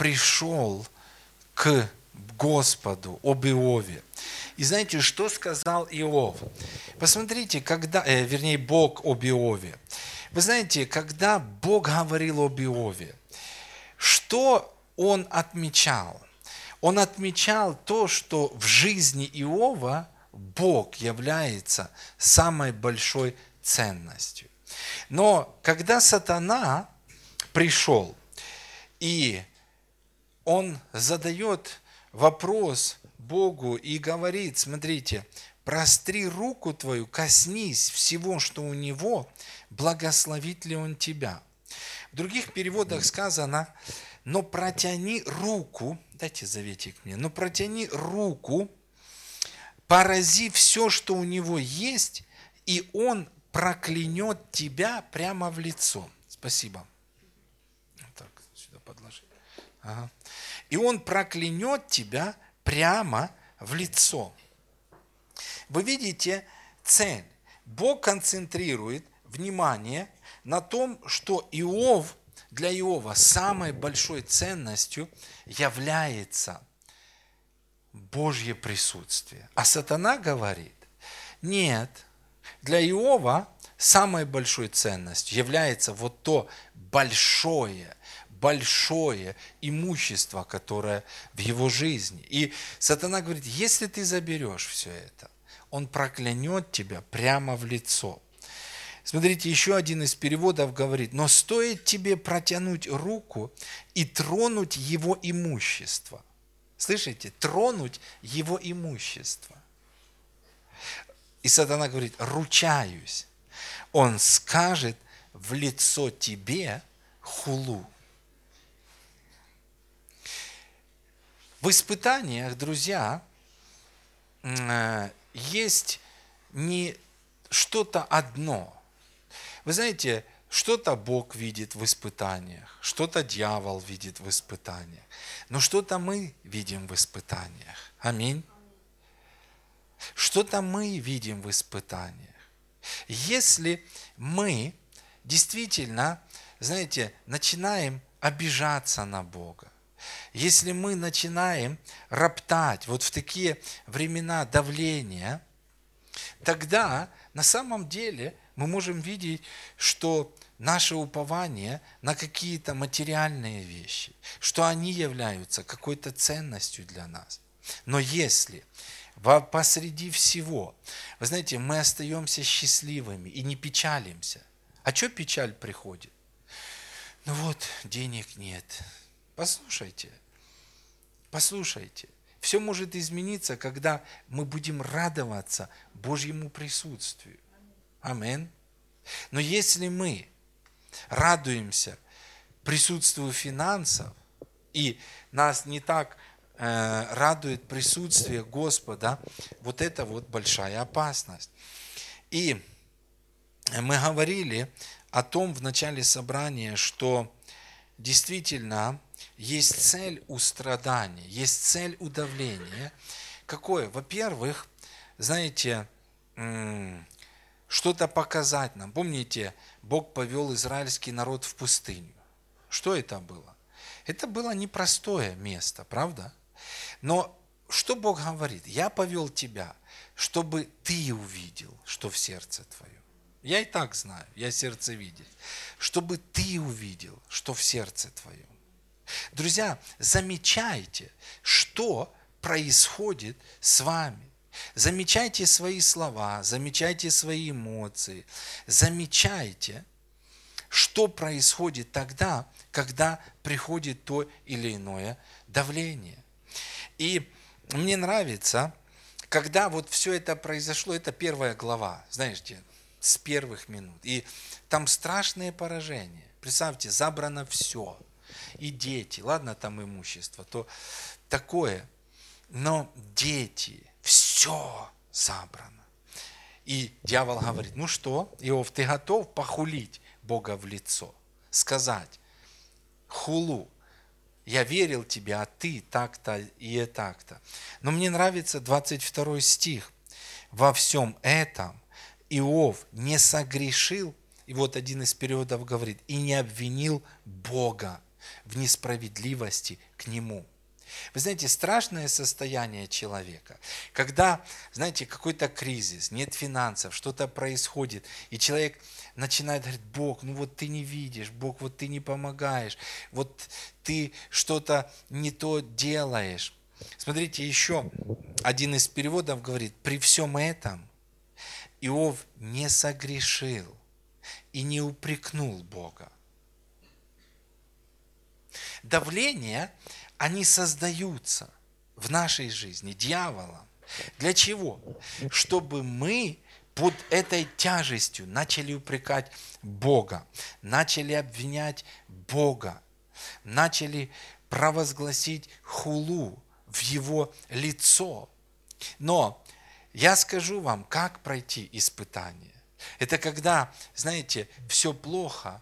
пришел к Господу об Иове. И знаете, что сказал Иов? Посмотрите, когда, э, вернее, Бог об Иове. Вы знаете, когда Бог говорил об Иове, что он отмечал? Он отмечал то, что в жизни Иова Бог является самой большой ценностью. Но когда сатана пришел, и он задает вопрос Богу и говорит, смотрите, простри руку твою, коснись всего, что у него, благословит ли он тебя. В других переводах сказано, но протяни руку, дайте заветик мне, но протяни руку, порази все, что у него есть, и он проклянет тебя прямо в лицо. Спасибо. Так, сюда подложи. Ага. И он проклянет тебя прямо в лицо. Вы видите цель. Бог концентрирует внимание на том, что Иов, для Иова самой большой ценностью является Божье присутствие. А сатана говорит, нет, для Иова самой большой ценностью является вот то большое, большое имущество, которое в его жизни. И сатана говорит, если ты заберешь все это, он проклянет тебя прямо в лицо. Смотрите, еще один из переводов говорит, но стоит тебе протянуть руку и тронуть его имущество. Слышите? Тронуть его имущество. И сатана говорит, ручаюсь, он скажет в лицо тебе хулу. В испытаниях, друзья, э, есть не что-то одно. Вы знаете, что-то Бог видит в испытаниях, что-то дьявол видит в испытаниях, но что-то мы видим в испытаниях. Аминь. Что-то мы видим в испытаниях. Если мы действительно, знаете, начинаем обижаться на Бога, если мы начинаем роптать вот в такие времена давления, тогда на самом деле мы можем видеть, что наше упование на какие-то материальные вещи, что они являются какой-то ценностью для нас. Но если посреди всего, вы знаете, мы остаемся счастливыми и не печалимся. А что печаль приходит? Ну вот, денег нет, Послушайте, послушайте. Все может измениться, когда мы будем радоваться Божьему присутствию. Амин. Но если мы радуемся присутствию финансов, и нас не так э, радует присутствие Господа, вот это вот большая опасность. И мы говорили о том в начале собрания, что действительно есть цель у страдания, есть цель у. Какое? Во-первых, знаете, что-то показать нам. Помните, Бог повел израильский народ в пустыню. Что это было? Это было непростое место, правда? Но что Бог говорит? Я повел тебя, чтобы ты увидел, что в сердце твоем. Я и так знаю, я сердце видел. Чтобы ты увидел, что в сердце твоем. Друзья, замечайте, что происходит с вами. Замечайте свои слова, замечайте свои эмоции, замечайте, что происходит тогда, когда приходит то или иное давление. И мне нравится, когда вот все это произошло, это первая глава, знаете, с первых минут. И там страшные поражения. Представьте, забрано все – и дети, ладно, там имущество, то такое, но дети, все забрано. И дьявол говорит, ну что, Иов, ты готов похулить Бога в лицо, сказать, хулу, я верил тебе, а ты так-то и так-то. Но мне нравится 22 стих. Во всем этом Иов не согрешил, и вот один из периодов говорит, и не обвинил Бога. В несправедливости к Нему. Вы знаете, страшное состояние человека, когда, знаете, какой-то кризис, нет финансов, что-то происходит, и человек начинает говорить, Бог, ну вот ты не видишь, Бог, вот ты не помогаешь, вот ты что-то не то делаешь. Смотрите, еще один из переводов говорит, при всем этом Иов не согрешил и не упрекнул Бога. Давление, они создаются в нашей жизни дьяволом. Для чего? Чтобы мы под этой тяжестью начали упрекать Бога, начали обвинять Бога, начали провозгласить хулу в Его лицо. Но я скажу вам, как пройти испытание. Это когда, знаете, все плохо,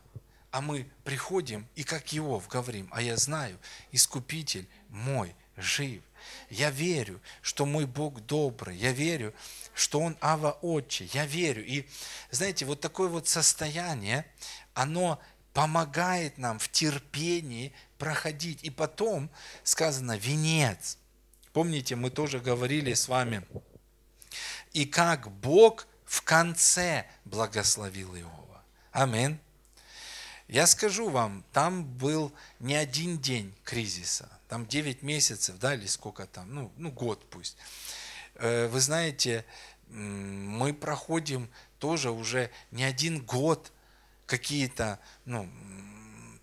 а мы приходим и как Иов говорим, а я знаю, Искупитель мой жив. Я верю, что мой Бог добрый. Я верю, что Он Ава Отче. Я верю. И знаете, вот такое вот состояние, оно помогает нам в терпении проходить. И потом сказано венец. Помните, мы тоже говорили с вами, и как Бог в конце благословил Иова. Аминь. Я скажу вам, там был не один день кризиса, там 9 месяцев, да, или сколько там, ну, ну год пусть. Э, вы знаете, мы проходим тоже уже не один год какие-то ну,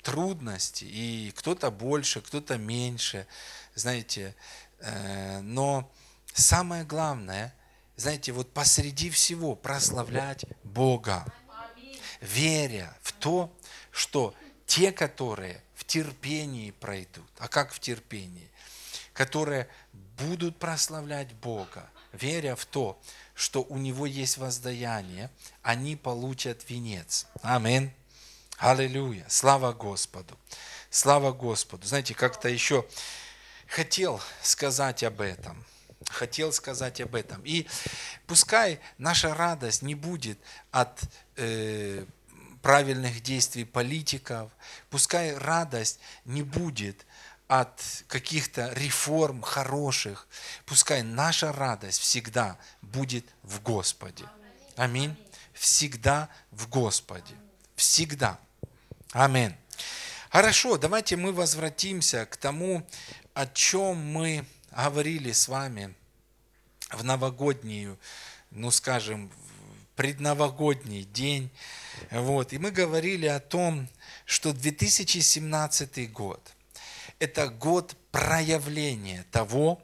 трудности, и кто-то больше, кто-то меньше, знаете, э, но самое главное, знаете, вот посреди всего прославлять Бога, веря в то, что те, которые в терпении пройдут, а как в терпении, которые будут прославлять Бога, веря в то, что у Него есть воздаяние, они получат венец. Аминь. Аллилуйя. Слава Господу. Слава Господу. Знаете, как-то еще хотел сказать об этом. Хотел сказать об этом. И пускай наша радость не будет от э, правильных действий политиков, пускай радость не будет от каких-то реформ хороших, пускай наша радость всегда будет в Господе. Аминь. Всегда в Господе. Всегда. Аминь. Хорошо, давайте мы возвратимся к тому, о чем мы говорили с вами в новогоднюю, ну скажем, предновогодний день. Вот. И мы говорили о том, что 2017 год – это год проявления того,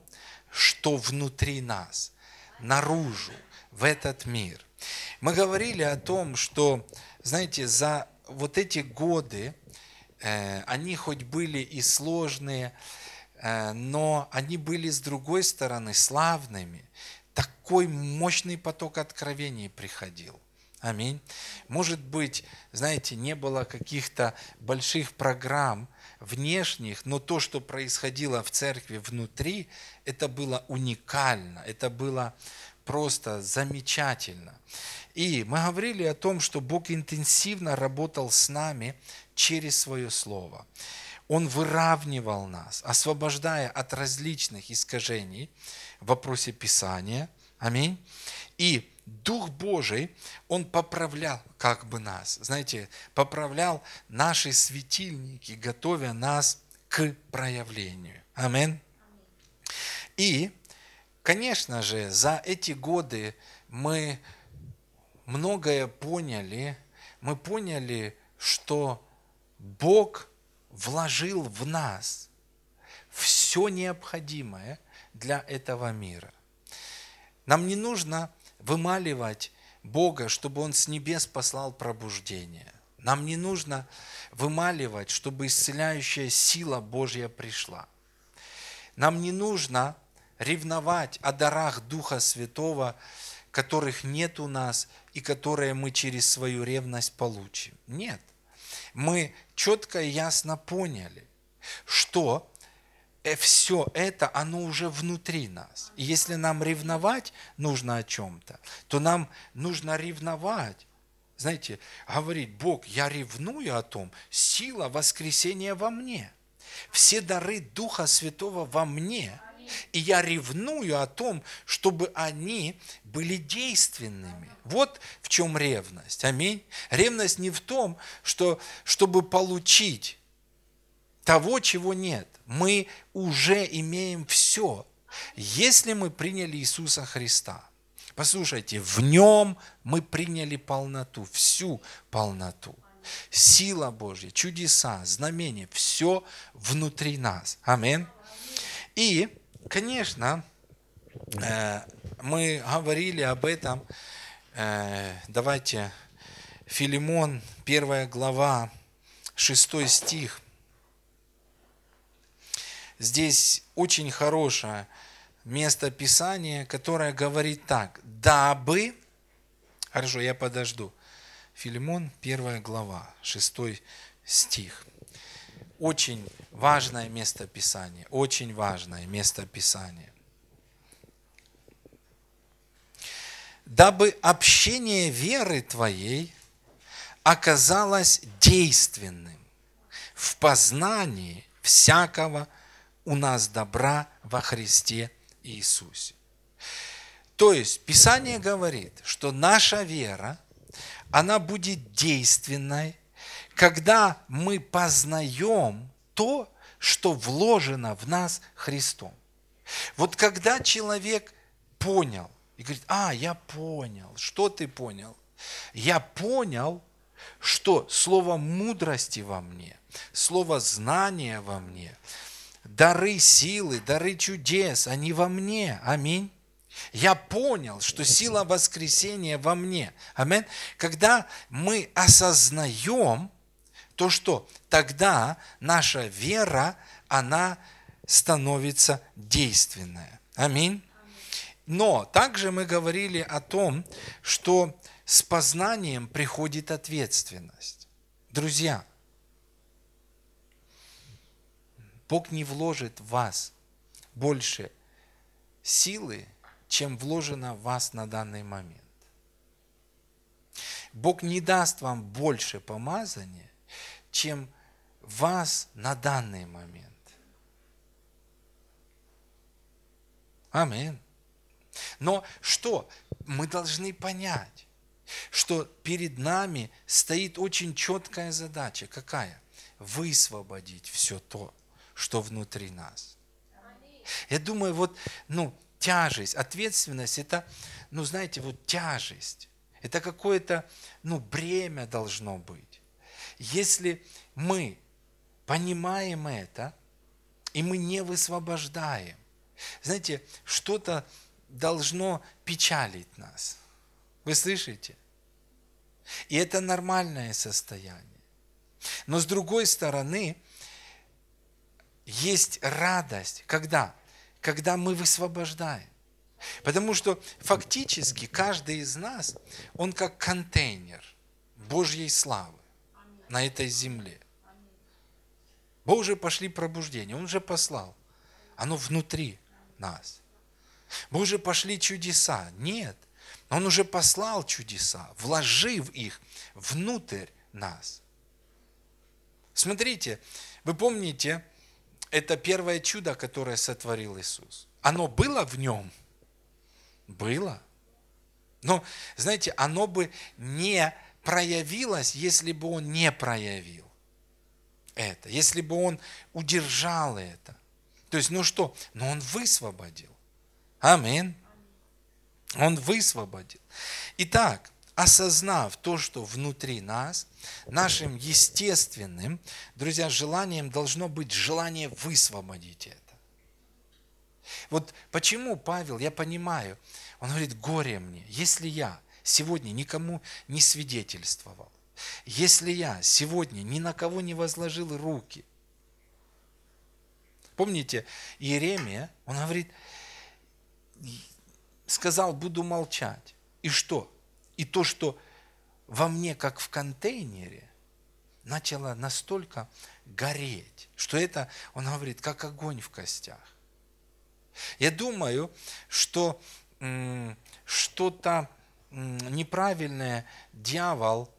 что внутри нас, наружу, в этот мир. Мы говорили о том, что, знаете, за вот эти годы, э, они хоть были и сложные, э, но они были с другой стороны славными. Такой мощный поток откровений приходил – Аминь. Может быть, знаете, не было каких-то больших программ внешних, но то, что происходило в церкви внутри, это было уникально, это было просто замечательно. И мы говорили о том, что Бог интенсивно работал с нами через свое Слово. Он выравнивал нас, освобождая от различных искажений в вопросе Писания. Аминь. И Дух Божий, Он поправлял как бы нас, знаете, поправлял наши светильники, готовя нас к проявлению. Аминь. И, конечно же, за эти годы мы многое поняли, мы поняли, что Бог вложил в нас все необходимое для этого мира. Нам не нужно вымаливать Бога, чтобы Он с небес послал пробуждение. Нам не нужно вымаливать, чтобы исцеляющая сила Божья пришла. Нам не нужно ревновать о дарах Духа Святого, которых нет у нас и которые мы через свою ревность получим. Нет. Мы четко и ясно поняли, что все это, оно уже внутри нас. И если нам ревновать нужно о чем-то, то нам нужно ревновать знаете, говорить, Бог, я ревную о том, сила воскресения во мне, все дары Духа Святого во мне, и я ревную о том, чтобы они были действенными. Вот в чем ревность. Аминь. Ревность не в том, что, чтобы получить того, чего нет. Мы уже имеем все, если мы приняли Иисуса Христа. Послушайте, в нем мы приняли полноту, всю полноту. Сила Божья, чудеса, знамения, все внутри нас. Аминь. И, конечно, э, мы говорили об этом. Э, давайте, Филимон, первая глава, шестой стих. Здесь очень хорошее место Писания, которое говорит так, дабы, хорошо, я подожду, Филимон, первая глава, шестой стих. Очень важное место Писания, очень важное место Писания. Дабы общение веры твоей оказалось действенным в познании всякого у нас добра во Христе Иисусе. То есть Писание говорит, что наша вера, она будет действенной, когда мы познаем то, что вложено в нас Христом. Вот когда человек понял и говорит, а, я понял, что ты понял? Я понял, что слово мудрости во мне, слово знания во мне, дары силы, дары чудес, они во мне. Аминь. Я понял, что сила воскресения во мне. Аминь. Когда мы осознаем то, что тогда наша вера, она становится действенная. Аминь. Но также мы говорили о том, что с познанием приходит ответственность. Друзья, Бог не вложит в вас больше силы, чем вложено в вас на данный момент. Бог не даст вам больше помазания, чем вас на данный момент. Аминь. Но что? Мы должны понять, что перед нами стоит очень четкая задача. Какая? Высвободить все то, что внутри нас. Я думаю, вот, ну, тяжесть, ответственность, это, ну, знаете, вот тяжесть. Это какое-то, ну, бремя должно быть. Если мы понимаем это, и мы не высвобождаем, знаете, что-то должно печалить нас. Вы слышите? И это нормальное состояние. Но с другой стороны, есть радость. Когда? Когда мы высвобождаем. Потому что фактически каждый из нас, он как контейнер Божьей славы на этой земле. Бог уже пошли пробуждения, Он уже послал. Оно внутри нас. Бог уже пошли чудеса. Нет. Он уже послал чудеса, вложив их внутрь нас. Смотрите, вы помните, это первое чудо, которое сотворил Иисус. Оно было в нем? Было. Но, знаете, оно бы не проявилось, если бы он не проявил это, если бы он удержал это. То есть, ну что? Ну он высвободил. Аминь. Он высвободил. Итак, осознав то, что внутри нас, нашим естественным, друзья, желанием должно быть желание высвободить это. Вот почему Павел, я понимаю, он говорит, горе мне, если я сегодня никому не свидетельствовал, если я сегодня ни на кого не возложил руки. Помните, Иеремия, он говорит, сказал, буду молчать. И что? И то, что во мне, как в контейнере, начало настолько гореть, что это, он говорит, как огонь в костях. Я думаю, что что-то неправильное дьявол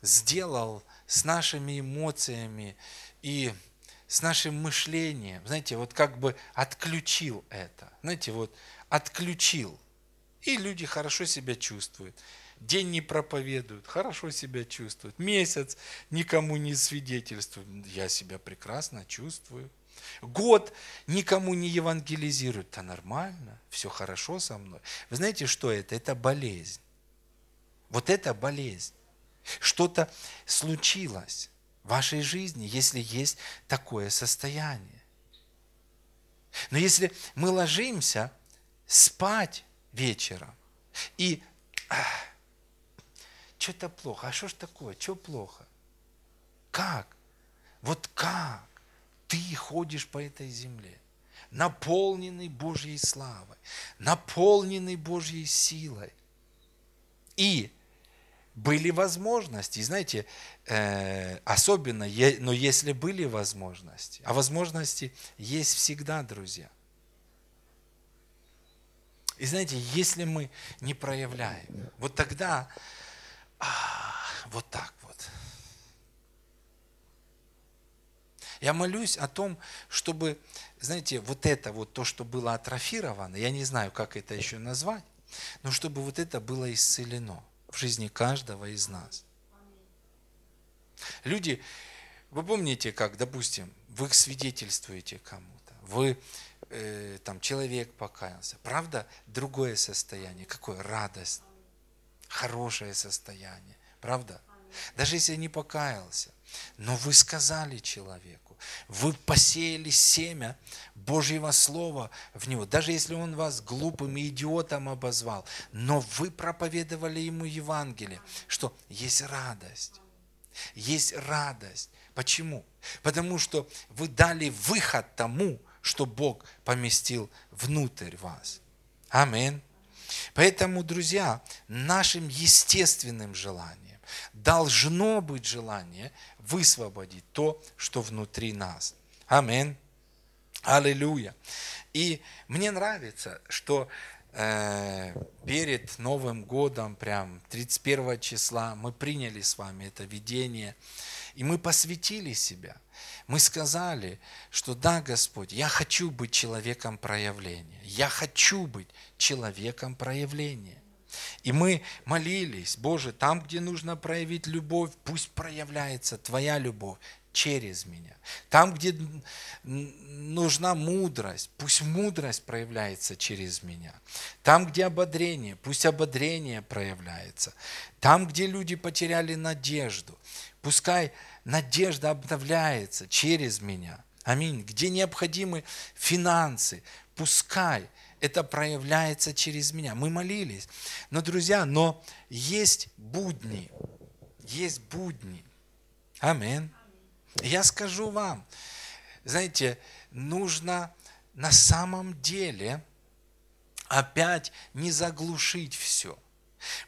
сделал с нашими эмоциями и с нашим мышлением, знаете, вот как бы отключил это, знаете, вот отключил. И люди хорошо себя чувствуют. День не проповедуют, хорошо себя чувствуют. Месяц никому не свидетельствуют. Я себя прекрасно чувствую. Год никому не евангелизируют. Да нормально, все хорошо со мной. Вы знаете, что это? Это болезнь. Вот это болезнь. Что-то случилось в вашей жизни, если есть такое состояние. Но если мы ложимся спать вечером и что-то плохо, а что ж такое, что плохо? Как? Вот как ты ходишь по этой земле, наполненный Божьей славой, наполненный Божьей силой, и были возможности, знаете, э, особенно, но если были возможности, а возможности есть всегда, друзья. И знаете, если мы не проявляем, вот тогда, вот так вот. Я молюсь о том, чтобы, знаете, вот это вот то, что было атрофировано, я не знаю, как это еще назвать, но чтобы вот это было исцелено в жизни каждого из нас. Люди, вы помните, как, допустим, вы свидетельствуете кому-то, вы э, там человек покаялся, правда, другое состояние, какое радость, хорошее состояние, правда? Даже если не покаялся, но вы сказали человеку, вы посеяли семя Божьего Слова в него, даже если он вас глупым и идиотом обозвал, но вы проповедовали ему Евангелие, что есть радость, есть радость. Почему? Потому что вы дали выход тому, что Бог поместил внутрь вас. Аминь. Поэтому, друзья, нашим естественным желанием должно быть желание высвободить то, что внутри нас. Аминь. Аллилуйя. И мне нравится, что э, перед Новым годом, прям 31 числа, мы приняли с вами это видение, и мы посвятили себя. Мы сказали, что да, Господь, я хочу быть человеком проявления. Я хочу быть человеком проявления. И мы молились, Боже, там, где нужно проявить любовь, пусть проявляется Твоя любовь через меня. Там, где нужна мудрость, пусть мудрость проявляется через меня. Там, где ободрение, пусть ободрение проявляется. Там, где люди потеряли надежду, пускай надежда обновляется через меня. Аминь. Где необходимы финансы, пускай это проявляется через меня. Мы молились. Но, друзья, но есть будни. Есть будни. Аминь. Я скажу вам, знаете, нужно на самом деле опять не заглушить все.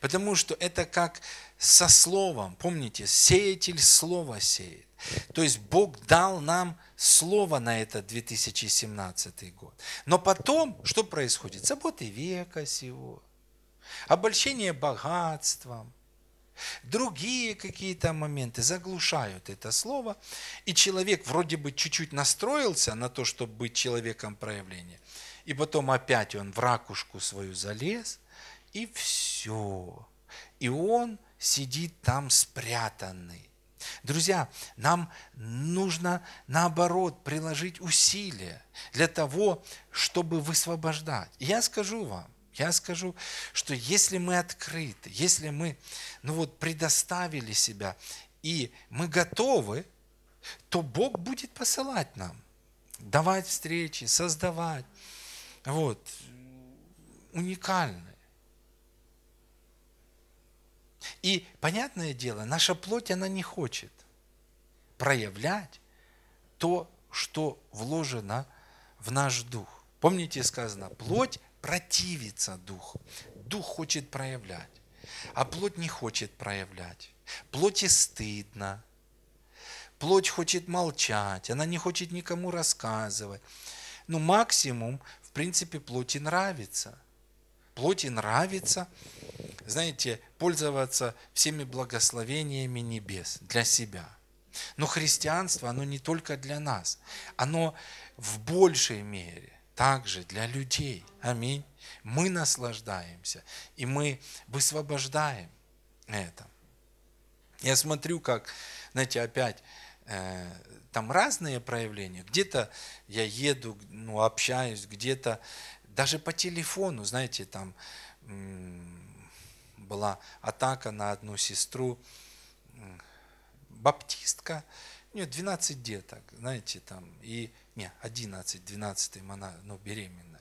Потому что это как со словом. Помните, сеятель слова сеет. То есть Бог дал нам слово на этот 2017 год. Но потом, что происходит? Заботы века сего, обольщение богатством, другие какие-то моменты заглушают это слово, и человек вроде бы чуть-чуть настроился на то, чтобы быть человеком проявления, и потом опять он в ракушку свою залез, и все. И он сидит там спрятанный. Друзья, нам нужно наоборот приложить усилия для того, чтобы высвобождать. я скажу вам, я скажу, что если мы открыты, если мы ну вот, предоставили себя и мы готовы, то Бог будет посылать нам, давать встречи, создавать. Вот, уникальные. И, понятное дело, наша плоть, она не хочет проявлять то, что вложено в наш дух. Помните, сказано, плоть противится духу. Дух хочет проявлять, а плоть не хочет проявлять. Плоти стыдно, плоть хочет молчать, она не хочет никому рассказывать. Ну, максимум, в принципе, плоти нравится. Плоти нравится знаете, пользоваться всеми благословениями небес для себя. Но христианство, оно не только для нас, оно в большей мере также для людей. Аминь. Мы наслаждаемся, и мы высвобождаем это. Я смотрю, как, знаете, опять э, там разные проявления. Где-то я еду, ну, общаюсь, где-то даже по телефону, знаете, там была атака на одну сестру, баптистка, у нее 12 деток, знаете, там, и, не, 11, 12 она, ну, беременна.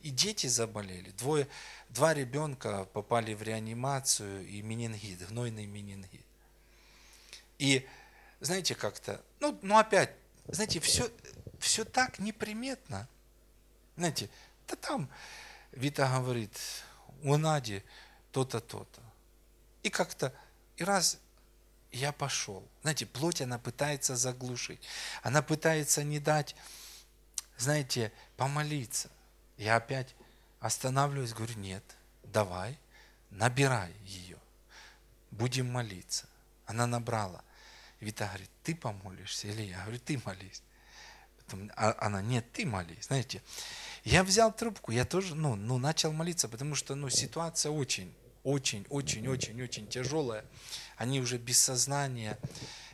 И дети заболели, двое, два ребенка попали в реанимацию и менингит, гнойный менингит. И, знаете, как-то, ну, ну опять, знаете, все, все так неприметно. Знаете, да там, Вита говорит, у Нади то-то, то-то. И как-то, и раз я пошел. Знаете, плоть она пытается заглушить. Она пытается не дать, знаете, помолиться. Я опять останавливаюсь, говорю, нет, давай, набирай ее. Будем молиться. Она набрала. Вита говорит, ты помолишься или я? Говорю, ты молись. Потом, а она, нет, ты молись. Знаете, я взял трубку, я тоже, ну, ну, начал молиться, потому что, ну, ситуация очень, очень, очень, очень, очень тяжелая. Они уже без сознания.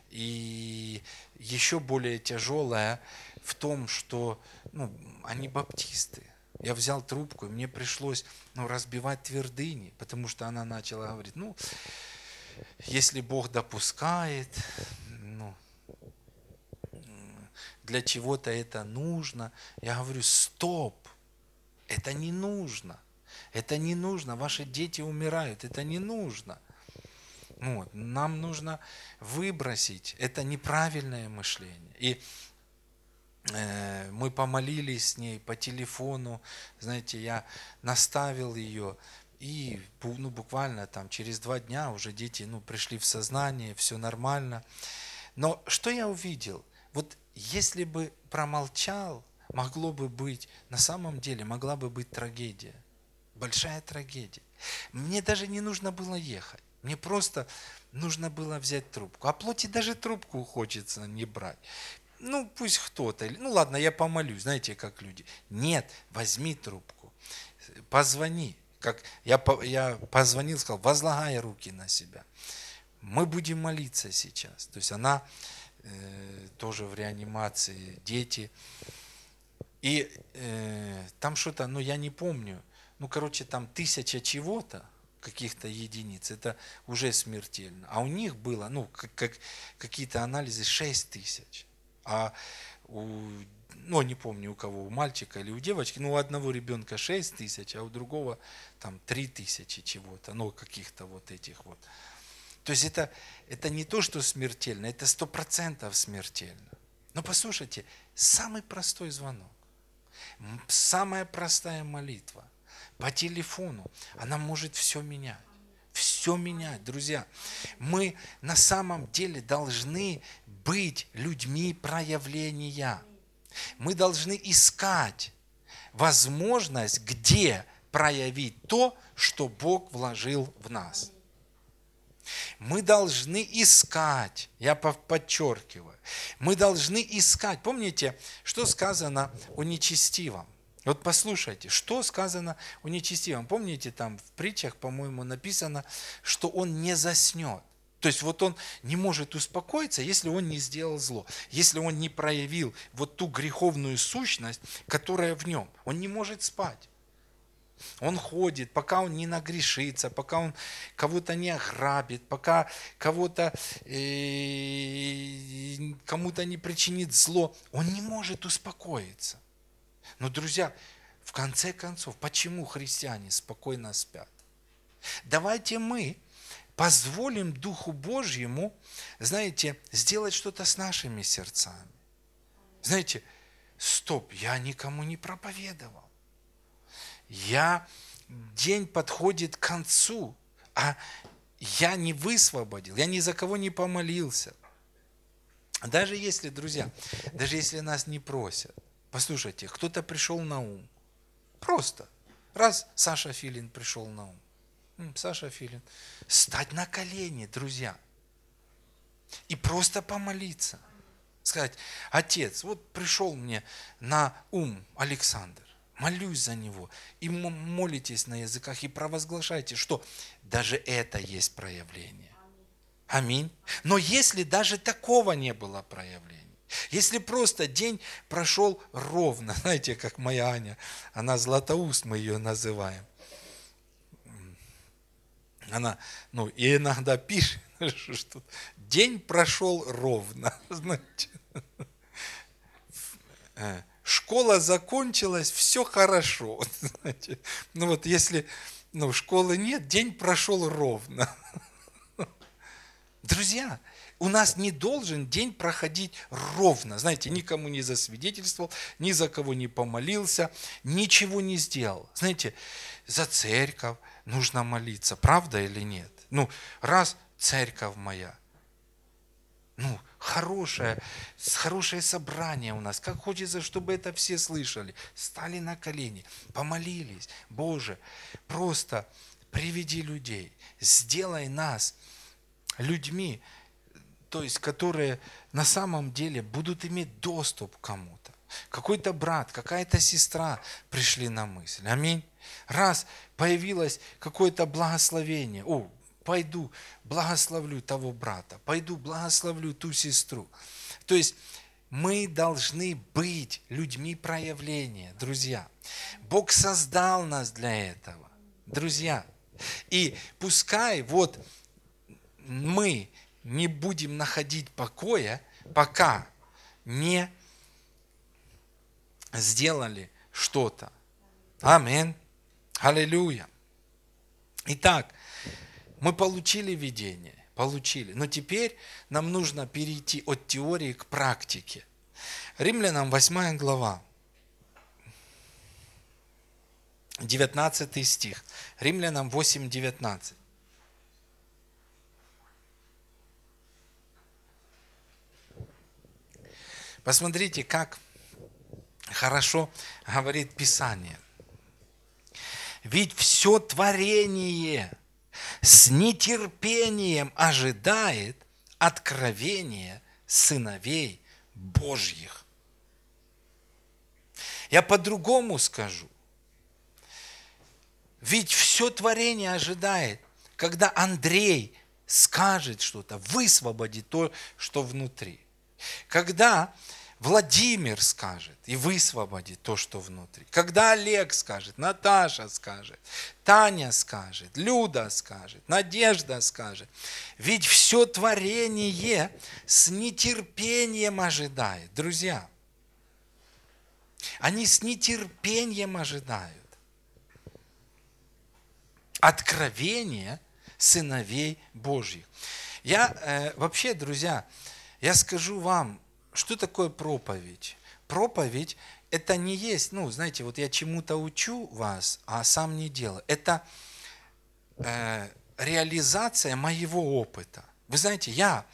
И еще более тяжелая в том, что, ну, они баптисты. Я взял трубку, и мне пришлось ну, разбивать твердыни, потому что она начала говорить, ну, если Бог допускает, ну, для чего-то это нужно. Я говорю, стоп, это не нужно. Это не нужно. Ваши дети умирают. Это не нужно. Вот. Нам нужно выбросить это неправильное мышление. И э, мы помолились с ней по телефону. Знаете, я наставил ее. И ну, буквально там через два дня уже дети ну, пришли в сознание, все нормально. Но что я увидел? Вот если бы промолчал, могло бы быть, на самом деле могла бы быть трагедия. Большая трагедия. Мне даже не нужно было ехать. Мне просто нужно было взять трубку. А плоти даже трубку хочется не брать. Ну, пусть кто-то. Ну, ладно, я помолюсь, знаете, как люди. Нет, возьми трубку. Позвони. Как я, я позвонил, сказал, возлагай руки на себя. Мы будем молиться сейчас. То есть она э, тоже в реанимации, дети. И э, там что-то, ну я не помню, ну короче там тысяча чего-то, каких-то единиц, это уже смертельно. А у них было, ну, как, как какие-то анализы 6 тысяч. А у, ну, не помню у кого, у мальчика или у девочки, ну, у одного ребенка 6 тысяч, а у другого там 3 тысячи чего-то, ну, каких-то вот этих вот. То есть это, это не то, что смертельно, это сто процентов смертельно. Но послушайте, самый простой звонок. Самая простая молитва по телефону, она может все менять. Все менять, друзья. Мы на самом деле должны быть людьми проявления. Мы должны искать возможность, где проявить то, что Бог вложил в нас. Мы должны искать, я подчеркиваю, мы должны искать. Помните, что сказано о нечестивом? Вот послушайте, что сказано о нечестивом. Помните, там в притчах, по-моему, написано, что он не заснет. То есть вот он не может успокоиться, если он не сделал зло, если он не проявил вот ту греховную сущность, которая в нем. Он не может спать. Он ходит, пока он не нагрешится, пока он кого-то не ограбит, пока кого-то э, кому-то не причинит зло, он не может успокоиться. Но, друзья, в конце концов, почему христиане спокойно спят? Давайте мы позволим Духу Божьему, знаете, сделать что-то с нашими сердцами. Знаете, стоп, я никому не проповедовал я, день подходит к концу, а я не высвободил, я ни за кого не помолился. Даже если, друзья, даже если нас не просят, послушайте, кто-то пришел на ум, просто, раз Саша Филин пришел на ум, Саша Филин. Стать на колени, друзья. И просто помолиться. Сказать, отец, вот пришел мне на ум Александр. Молюсь за него. И молитесь на языках и провозглашайте, что даже это есть проявление. Аминь. Но если даже такого не было проявления, если просто день прошел ровно, знаете, как моя Аня, она Златоуст, мы ее называем. Она, ну, и иногда пишет, что день прошел ровно, знаете. Школа закончилась, все хорошо. Знаете. Ну вот если ну, школы нет, день прошел ровно. Друзья, у нас не должен день проходить ровно. Знаете, никому не засвидетельствовал, ни за кого не помолился, ничего не сделал. Знаете, за церковь нужно молиться, правда или нет? Ну, раз церковь моя, ну, хорошее, хорошее собрание у нас. Как хочется, чтобы это все слышали. Стали на колени, помолились. Боже, просто приведи людей, сделай нас людьми, то есть которые на самом деле будут иметь доступ к кому-то. Какой-то брат, какая-то сестра пришли на мысль. Аминь. Раз появилось какое-то благословение, о, пойду благословлю того брата, пойду благословлю ту сестру. То есть мы должны быть людьми проявления, друзья. Бог создал нас для этого, друзья. И пускай вот мы не будем находить покоя, пока не сделали что-то. Амин. Аллилуйя. Итак, мы получили видение, получили. Но теперь нам нужно перейти от теории к практике. Римлянам 8 глава, 19 стих. Римлянам 8, 19. Посмотрите, как хорошо говорит Писание. Ведь все творение с нетерпением ожидает откровения сыновей Божьих. Я по-другому скажу. Ведь все творение ожидает, когда Андрей скажет что-то, высвободит то, что внутри. Когда Владимир скажет и высвободит то, что внутри. Когда Олег скажет, Наташа скажет, Таня скажет, Люда скажет, Надежда скажет. Ведь все творение с нетерпением ожидает. Друзья, они с нетерпением ожидают откровения сыновей Божьих. Я э, вообще, друзья, я скажу вам, что такое проповедь? Проповедь – это не есть, ну, знаете, вот я чему-то учу вас, а сам не делаю. Это э, реализация моего опыта. Вы знаете, я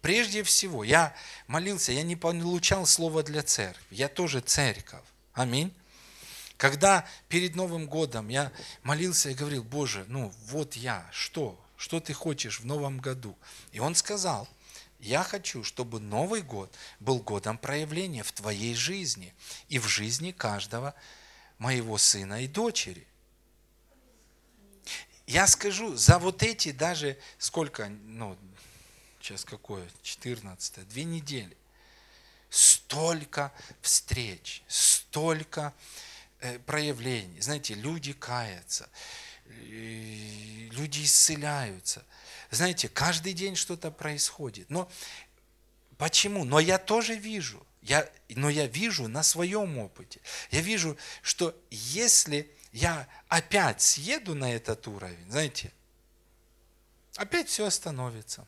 прежде всего, я молился, я не получал слово для церкви, я тоже церковь. Аминь. Когда перед Новым годом я молился и говорил, Боже, ну вот я, что? Что ты хочешь в Новом году? И он сказал, я хочу, чтобы Новый год был годом проявления в твоей жизни и в жизни каждого моего сына и дочери. Я скажу, за вот эти даже, сколько, ну, сейчас какое, 14 две недели, столько встреч, столько э, проявлений. Знаете, люди каятся, люди исцеляются – знаете, каждый день что-то происходит. Но почему? Но я тоже вижу. Я, но я вижу на своем опыте. Я вижу, что если я опять съеду на этот уровень, знаете, опять все остановится.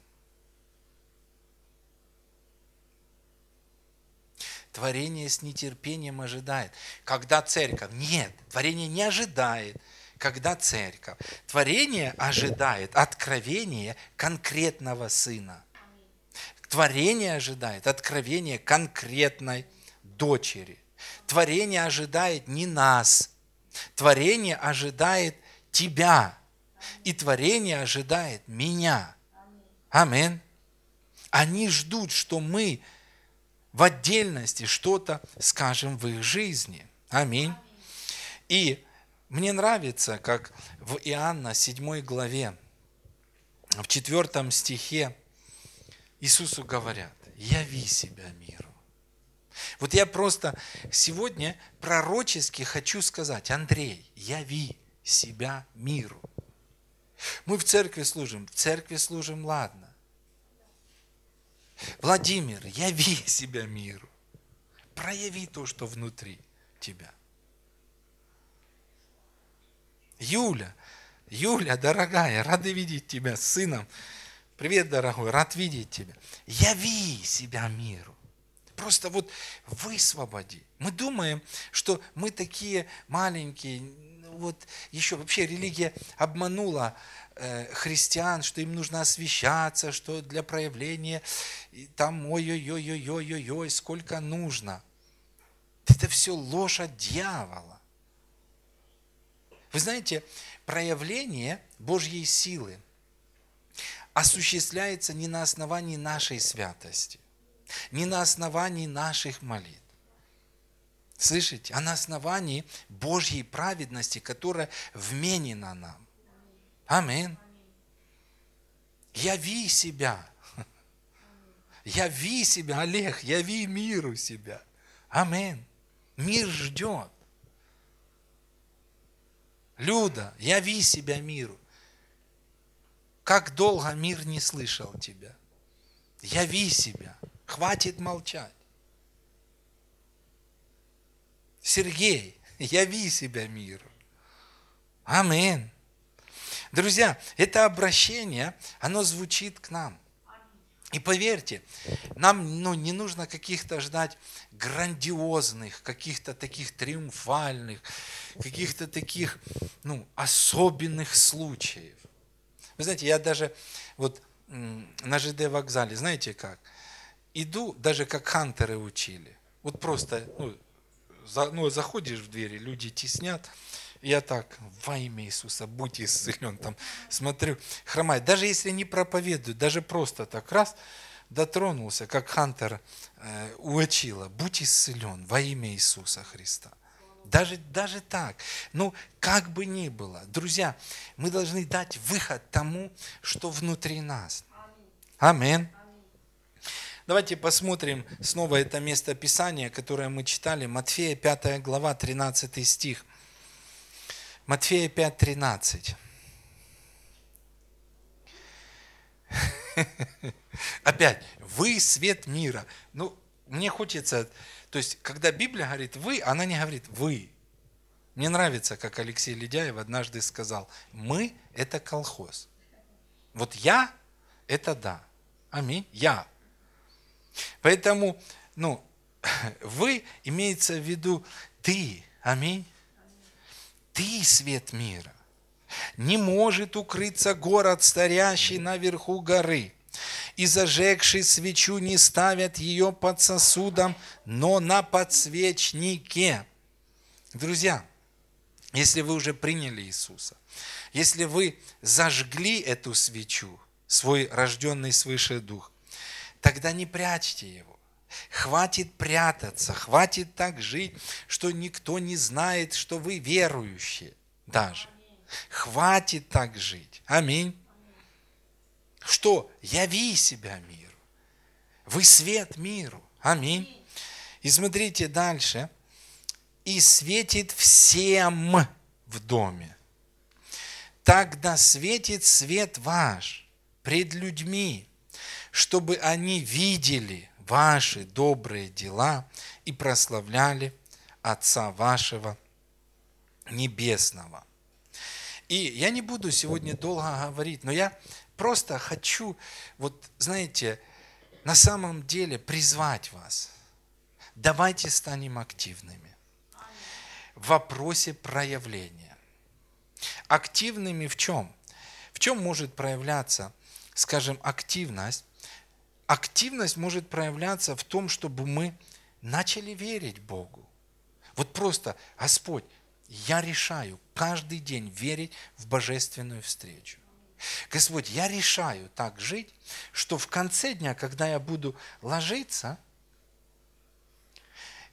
Творение с нетерпением ожидает. Когда церковь? Нет, творение не ожидает когда церковь. Творение ожидает откровения конкретного Сына. Творение ожидает откровения конкретной дочери. Творение ожидает не нас. Творение ожидает тебя. И творение ожидает меня. Амин. Они ждут, что мы в отдельности что-то скажем в их жизни. Аминь. И мне нравится, как в Иоанна 7 главе, в 4 стихе Иисусу говорят, яви себя миру. Вот я просто сегодня пророчески хочу сказать, Андрей, яви себя миру. Мы в церкви служим, в церкви служим, ладно. Владимир, яви себя миру. Прояви то, что внутри тебя. Юля, Юля, дорогая, рады видеть тебя с сыном. Привет, дорогой, рад видеть тебя. Яви себя миру. Просто вот высвободи. Мы думаем, что мы такие маленькие, вот еще вообще религия обманула Э, христиан, что им нужно освещаться, что для проявления там ой-ой-ой-ой-ой-ой, сколько нужно. Это все ложь от дьявола. Вы знаете, проявление Божьей силы осуществляется не на основании нашей святости, не на основании наших молитв. Слышите? А на основании Божьей праведности, которая вменена нам. Амин. Яви себя. Яви себя, Олег, яви миру себя. Амин. Мир ждет. Люда, яви себя миру. Как долго мир не слышал тебя. Яви себя. Хватит молчать. Сергей, яви себя миру. Амин. Друзья, это обращение, оно звучит к нам. И поверьте, нам ну, не нужно каких-то ждать грандиозных, каких-то таких триумфальных, каких-то таких ну, особенных случаев. Вы знаете, я даже вот на ЖД вокзале, знаете как, иду, даже как хантеры учили. Вот просто ну, за, ну, заходишь в двери, люди теснят, я так, во имя Иисуса, будь исцелен. Там смотрю, хромает. Даже если не проповедуют, даже просто так раз дотронулся, как Хантер э, учила, будь исцелен во имя Иисуса Христа. Даже, даже так. Ну, как бы ни было. Друзья, мы должны дать выход тому, что внутри нас. Аминь. Давайте посмотрим снова это место Писания, которое мы читали. Матфея 5 глава, 13 стих. Матфея 5.13. Опять, вы свет мира. Ну, мне хочется, то есть, когда Библия говорит вы, она не говорит вы. Мне нравится, как Алексей Ледяев однажды сказал, мы – это колхоз. Вот я – это да. Аминь. Я. Поэтому, ну, вы имеется в виду ты. Аминь. Ты свет мира. Не может укрыться город, старящий наверху горы. И зажегший свечу не ставят ее под сосудом, но на подсвечнике. Друзья, если вы уже приняли Иисуса, если вы зажгли эту свечу, свой рожденный свыше дух, тогда не прячьте его. Хватит прятаться, хватит так жить, что никто не знает, что вы верующие даже. Хватит так жить. Аминь. Что? Яви себя миру. Вы свет миру. Аминь. И смотрите дальше. И светит всем в доме. Тогда светит свет ваш пред людьми, чтобы они видели ваши добрые дела и прославляли Отца вашего Небесного. И я не буду сегодня долго говорить, но я просто хочу, вот знаете, на самом деле призвать вас. Давайте станем активными в вопросе проявления. Активными в чем? В чем может проявляться, скажем, активность активность может проявляться в том, чтобы мы начали верить Богу. Вот просто, Господь, я решаю каждый день верить в божественную встречу. Господь, я решаю так жить, что в конце дня, когда я буду ложиться,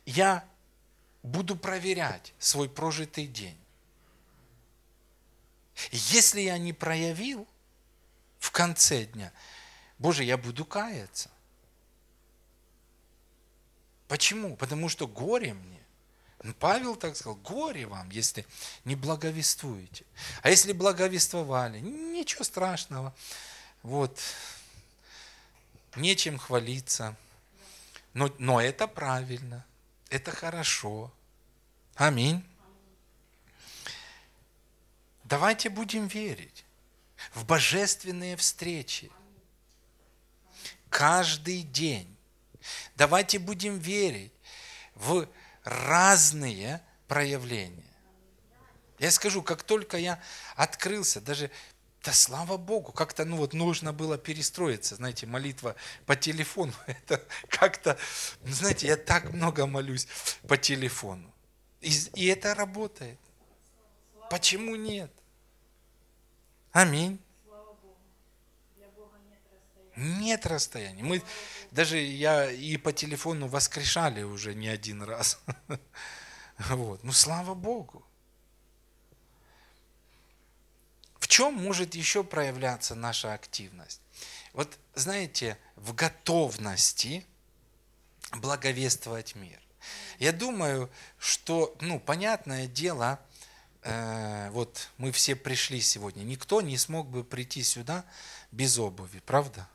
я буду проверять свой прожитый день. Если я не проявил в конце дня, Боже, я буду каяться. Почему? Потому что горе мне. Ну, Павел так сказал, горе вам, если не благовествуете. А если благовествовали, ничего страшного. Вот, нечем хвалиться. Но, но это правильно, это хорошо. Аминь. Давайте будем верить в божественные встречи. Каждый день. Давайте будем верить в разные проявления. Я скажу, как только я открылся, даже да слава Богу, как-то ну вот нужно было перестроиться, знаете, молитва по телефону, это как-то, ну, знаете, я так много молюсь по телефону, и, и это работает. Почему нет? Аминь. Нет расстояния. Мы даже я и по телефону воскрешали уже не один раз. Вот. Ну, слава Богу. В чем может еще проявляться наша активность? Вот, знаете, в готовности благовествовать мир. Я думаю, что, ну, понятное дело, э, вот мы все пришли сегодня, никто не смог бы прийти сюда без обуви, правда?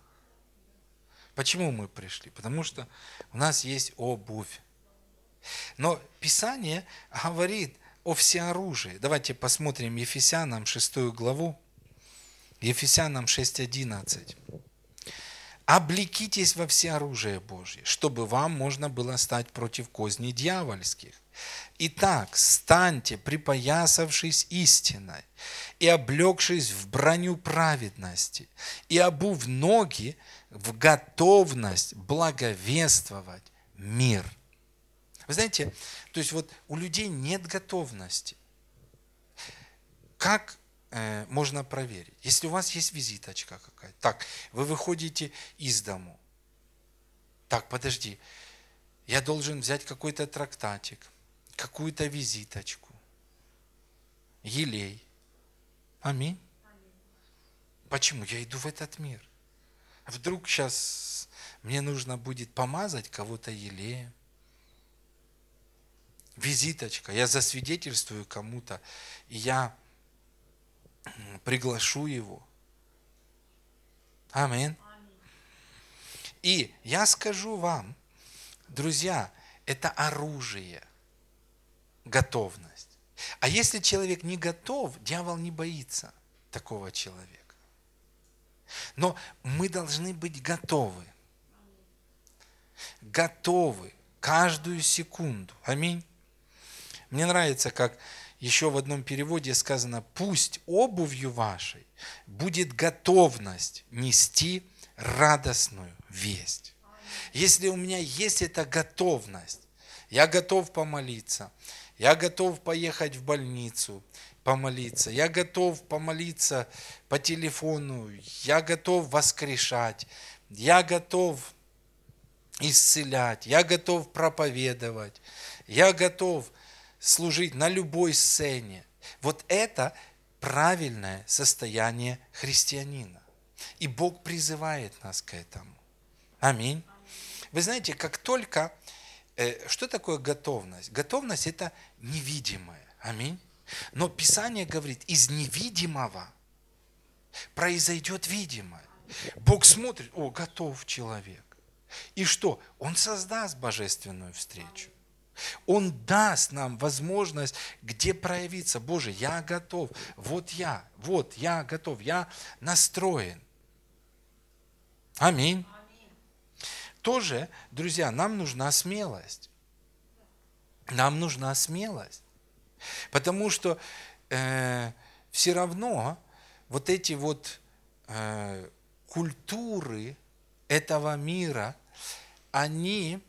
Почему мы пришли? Потому что у нас есть обувь. Но Писание говорит о всеоружии. Давайте посмотрим Ефесянам 6 главу. Ефесянам 6.11. «Облекитесь во всеоружие Божье, чтобы вам можно было стать против козней дьявольских. Итак, станьте, припоясавшись истиной, и облегшись в броню праведности, и обув ноги в готовность благовествовать мир. Вы знаете, то есть вот у людей нет готовности. Как э, можно проверить? Если у вас есть визиточка какая-то, так, вы выходите из дому, так, подожди, я должен взять какой-то трактатик, какую-то визиточку, елей. Аминь. Почему? Я иду в этот мир. Вдруг сейчас мне нужно будет помазать кого-то елеем. Визиточка, я засвидетельствую кому-то, и я приглашу его. Аминь. И я скажу вам, друзья, это оружие, готовность. А если человек не готов, дьявол не боится такого человека. Но мы должны быть готовы. Готовы каждую секунду. Аминь. Мне нравится, как еще в одном переводе сказано, пусть обувью вашей будет готовность нести радостную весть. Если у меня есть эта готовность, я готов помолиться, я готов поехать в больницу, помолиться. Я готов помолиться по телефону. Я готов воскрешать. Я готов исцелять. Я готов проповедовать. Я готов служить на любой сцене. Вот это правильное состояние христианина. И Бог призывает нас к этому. Аминь. Вы знаете, как только... Э, что такое готовность? Готовность – это невидимое. Аминь. Но Писание говорит, из невидимого произойдет видимое. Бог смотрит, о, готов человек. И что? Он создаст божественную встречу. Он даст нам возможность, где проявиться. Боже, я готов. Вот я, вот я готов, я настроен. Аминь. Тоже, друзья, нам нужна смелость. Нам нужна смелость. Потому что э, все равно вот эти вот э, культуры этого мира, они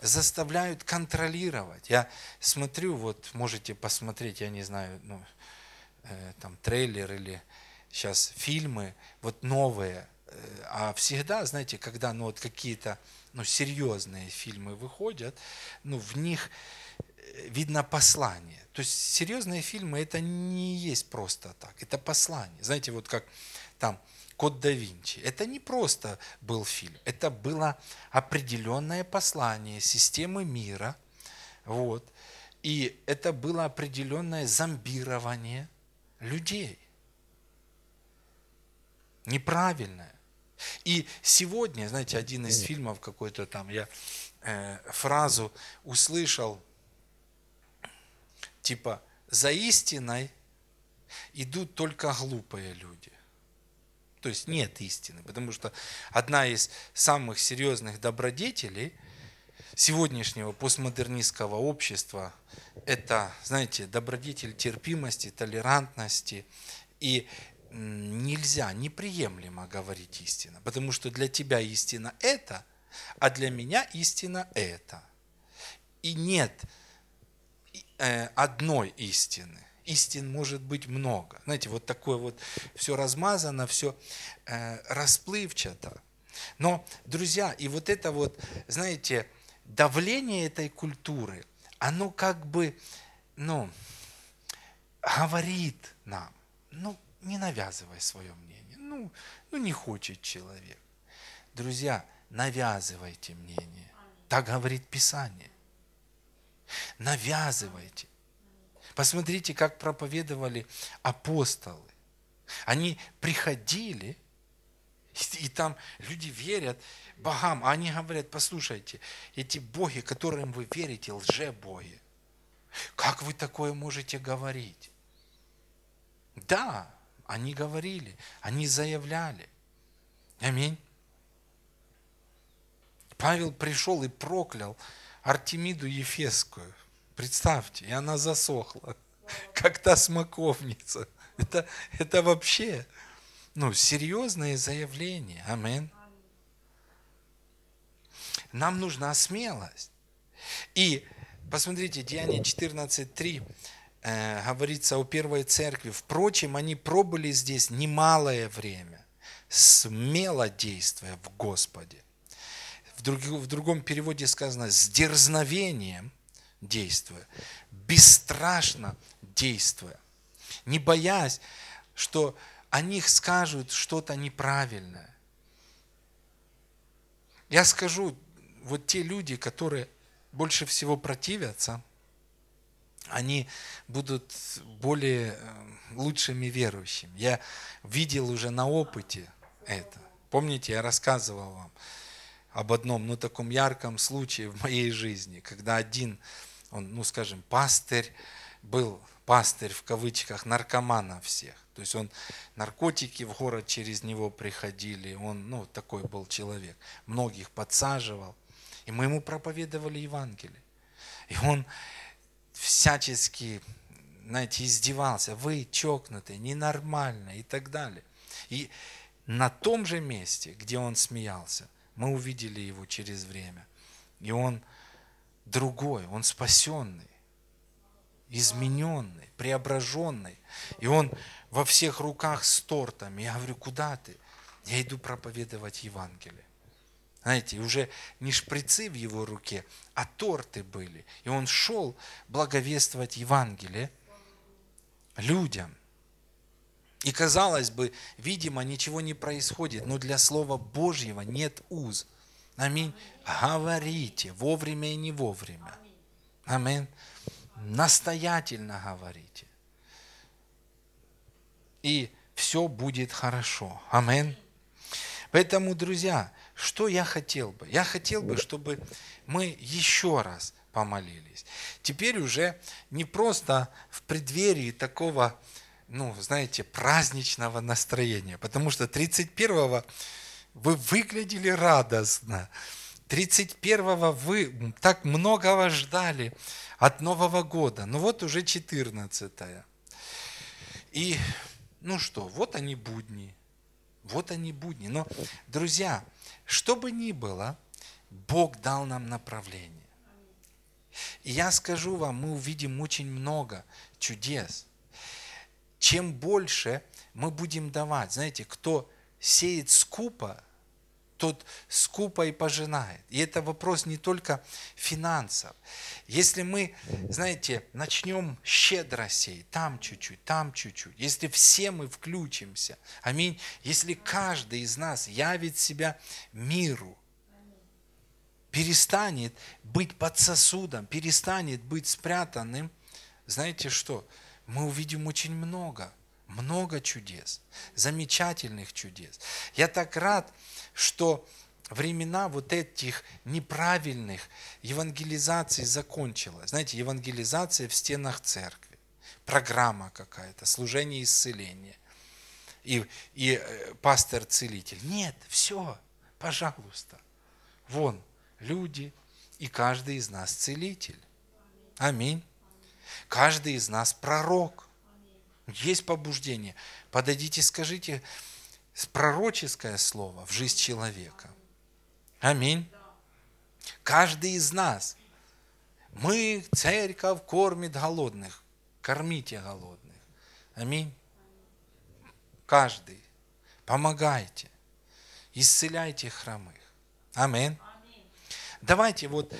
заставляют контролировать. Я смотрю, вот можете посмотреть, я не знаю, ну, э, там трейлер или сейчас фильмы, вот новые. Э, а всегда, знаете, когда ну, вот какие-то ну, серьезные фильмы выходят, ну, в них видно послание. То есть серьезные фильмы это не есть просто так, это послание. Знаете, вот как там Код да Винчи. Это не просто был фильм, это было определенное послание системы мира. Вот. И это было определенное зомбирование людей. Неправильное. И сегодня, знаете, один из фильмов какой-то там, я э, фразу услышал, типа, за истиной идут только глупые люди. То есть нет истины, потому что одна из самых серьезных добродетелей сегодняшнего постмодернистского общества – это, знаете, добродетель терпимости, толерантности. И нельзя, неприемлемо говорить истину, потому что для тебя истина – это, а для меня истина – это. И нет одной истины истин может быть много. Знаете, вот такое вот все размазано, все э, расплывчато. Но, друзья, и вот это вот, знаете, давление этой культуры, оно как бы, ну, говорит нам, ну, не навязывай свое мнение, ну, ну не хочет человек. Друзья, навязывайте мнение. Так говорит Писание. Навязывайте. Посмотрите, как проповедовали апостолы. Они приходили, и там люди верят богам, а они говорят, послушайте, эти боги, которым вы верите, лже-боги. Как вы такое можете говорить? Да, они говорили, они заявляли. Аминь. Павел пришел и проклял Артемиду Ефесскую – Представьте, и она засохла, как та смоковница. Это, это вообще ну, серьезное заявление. Амин. Нам нужна смелость. И посмотрите, Деяние 14.3 э, говорится о первой церкви. Впрочем, они пробыли здесь немалое время, смело действуя в Господе. В, друг, в другом переводе сказано «с дерзновением» действуя, бесстрашно действуя, не боясь, что о них скажут что-то неправильное. Я скажу, вот те люди, которые больше всего противятся, они будут более э, лучшими верующими. Я видел уже на опыте это. Помните, я рассказывал вам об одном, ну, таком ярком случае в моей жизни, когда один он, ну скажем, пастырь, был пастырь в кавычках наркомана всех. То есть он наркотики в город через него приходили, он, ну, такой был человек. Многих подсаживал. И мы ему проповедовали Евангелие. И он всячески, знаете, издевался. Вы чокнутые, ненормально и так далее. И на том же месте, где он смеялся, мы увидели его через время. И он другой, он спасенный, измененный, преображенный. И он во всех руках с тортами. Я говорю, куда ты? Я иду проповедовать Евангелие. Знаете, уже не шприцы в его руке, а торты были. И он шел благовествовать Евангелие людям. И казалось бы, видимо, ничего не происходит, но для Слова Божьего нет уз – Аминь. Говорите вовремя и не вовремя. Аминь. Настоятельно говорите. И все будет хорошо. Аминь. Поэтому, друзья, что я хотел бы? Я хотел бы, чтобы мы еще раз помолились. Теперь уже не просто в преддверии такого, ну, знаете, праздничного настроения, потому что 31 вы выглядели радостно. 31-го вы так многого ждали от Нового года. Ну вот уже 14 -е. И, ну что, вот они будни. Вот они будни. Но, друзья, что бы ни было, Бог дал нам направление. И я скажу вам, мы увидим очень много чудес. Чем больше мы будем давать, знаете, кто сеет скупо, тот скупо и пожинает. И это вопрос не только финансов. Если мы, знаете, начнем щедро сеять, там чуть-чуть, там чуть-чуть, если все мы включимся, аминь, если каждый из нас явит себя миру, перестанет быть под сосудом, перестанет быть спрятанным, знаете что? Мы увидим очень много, много чудес, замечательных чудес. Я так рад, что времена вот этих неправильных евангелизаций закончилась. Знаете, евангелизация в стенах церкви, программа какая-то, служение исцеления и, и э, пастор-целитель. Нет, все, пожалуйста. Вон, люди, и каждый из нас целитель. Аминь. Каждый из нас пророк. Есть побуждение. Подойдите, скажите пророческое слово в жизнь человека. Аминь. Каждый из нас. Мы, церковь, кормит голодных. Кормите голодных. Аминь. Каждый. Помогайте. Исцеляйте хромых. Аминь. Давайте вот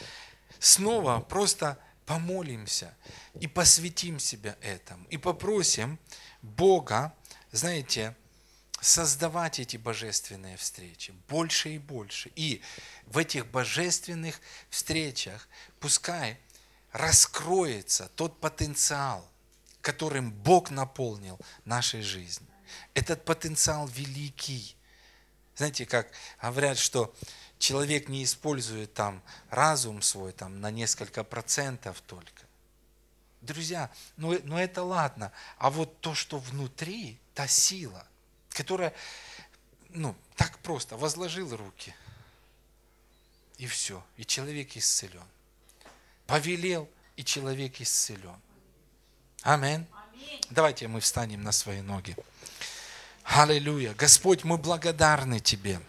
снова просто помолимся и посвятим себя этому. И попросим Бога, знаете, создавать эти божественные встречи больше и больше. И в этих божественных встречах пускай раскроется тот потенциал, которым Бог наполнил нашей жизни. Этот потенциал великий. Знаете, как говорят, что человек не использует там разум свой там на несколько процентов только. Друзья, ну, ну это ладно, а вот то, что внутри, та сила, которая, ну, так просто, возложил руки, и все, и человек исцелен. Повелел, и человек исцелен. Аминь. Давайте мы встанем на свои ноги. Аллилуйя. Господь, мы благодарны Тебе.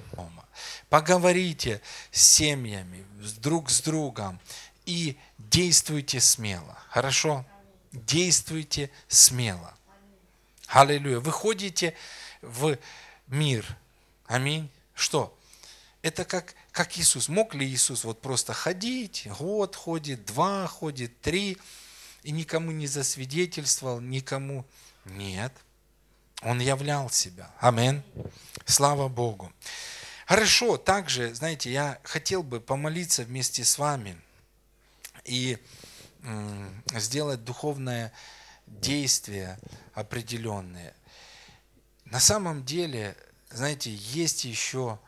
Поговорите с семьями, друг с другом и действуйте смело. Хорошо? Действуйте смело. Аллилуйя. Выходите в мир. Аминь. Что? Это как, как Иисус. Мог ли Иисус вот просто ходить, год ходит, два ходит, три, и никому не засвидетельствовал, никому? Нет. Он являл себя. Амин. Слава Богу. Хорошо, также, знаете, я хотел бы помолиться вместе с вами и сделать духовное действие определенное. На самом деле, знаете, есть еще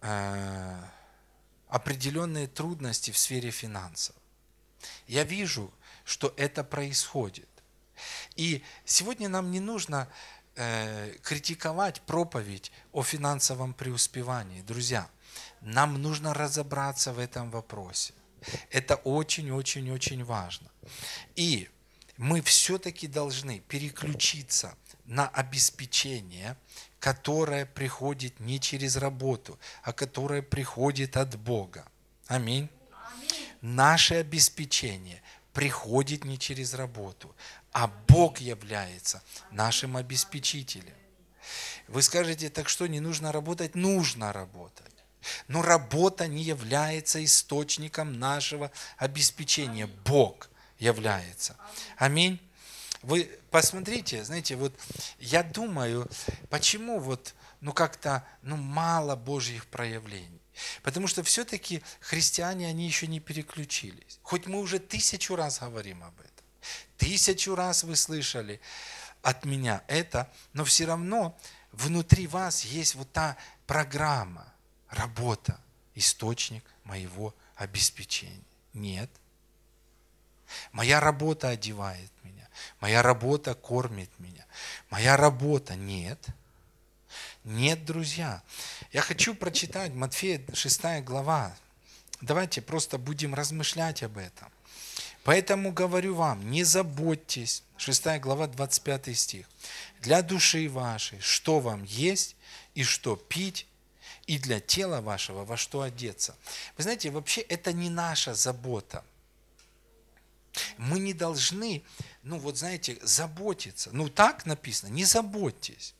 э, определенные трудности в сфере финансов. Я вижу, что это происходит. И сегодня нам не нужно э, критиковать проповедь о финансовом преуспевании. Друзья, нам нужно разобраться в этом вопросе. Это очень-очень-очень важно. И мы все-таки должны переключиться на обеспечение, которое приходит не через работу, а которое приходит от Бога. Аминь. Аминь. Наше обеспечение приходит не через работу, а Бог является нашим обеспечителем. Вы скажете, так что не нужно работать? Нужно работать. Но работа не является источником нашего обеспечения. Бог является. Аминь. Вы посмотрите, знаете, вот я думаю, почему вот, ну как-то, ну мало Божьих проявлений. Потому что все-таки христиане, они еще не переключились. Хоть мы уже тысячу раз говорим об этом. Тысячу раз вы слышали от меня это, но все равно внутри вас есть вот та программа, работа, источник моего обеспечения. Нет. Моя работа одевает меня. Моя работа кормит меня. Моя работа нет. Нет, друзья. Я хочу прочитать Матфея 6 глава. Давайте просто будем размышлять об этом. Поэтому говорю вам, не заботьтесь, 6 глава, 25 стих, для души вашей, что вам есть и что пить, и для тела вашего во что одеться. Вы знаете, вообще это не наша забота. Мы не должны, ну вот знаете, заботиться. Ну так написано, не заботьтесь.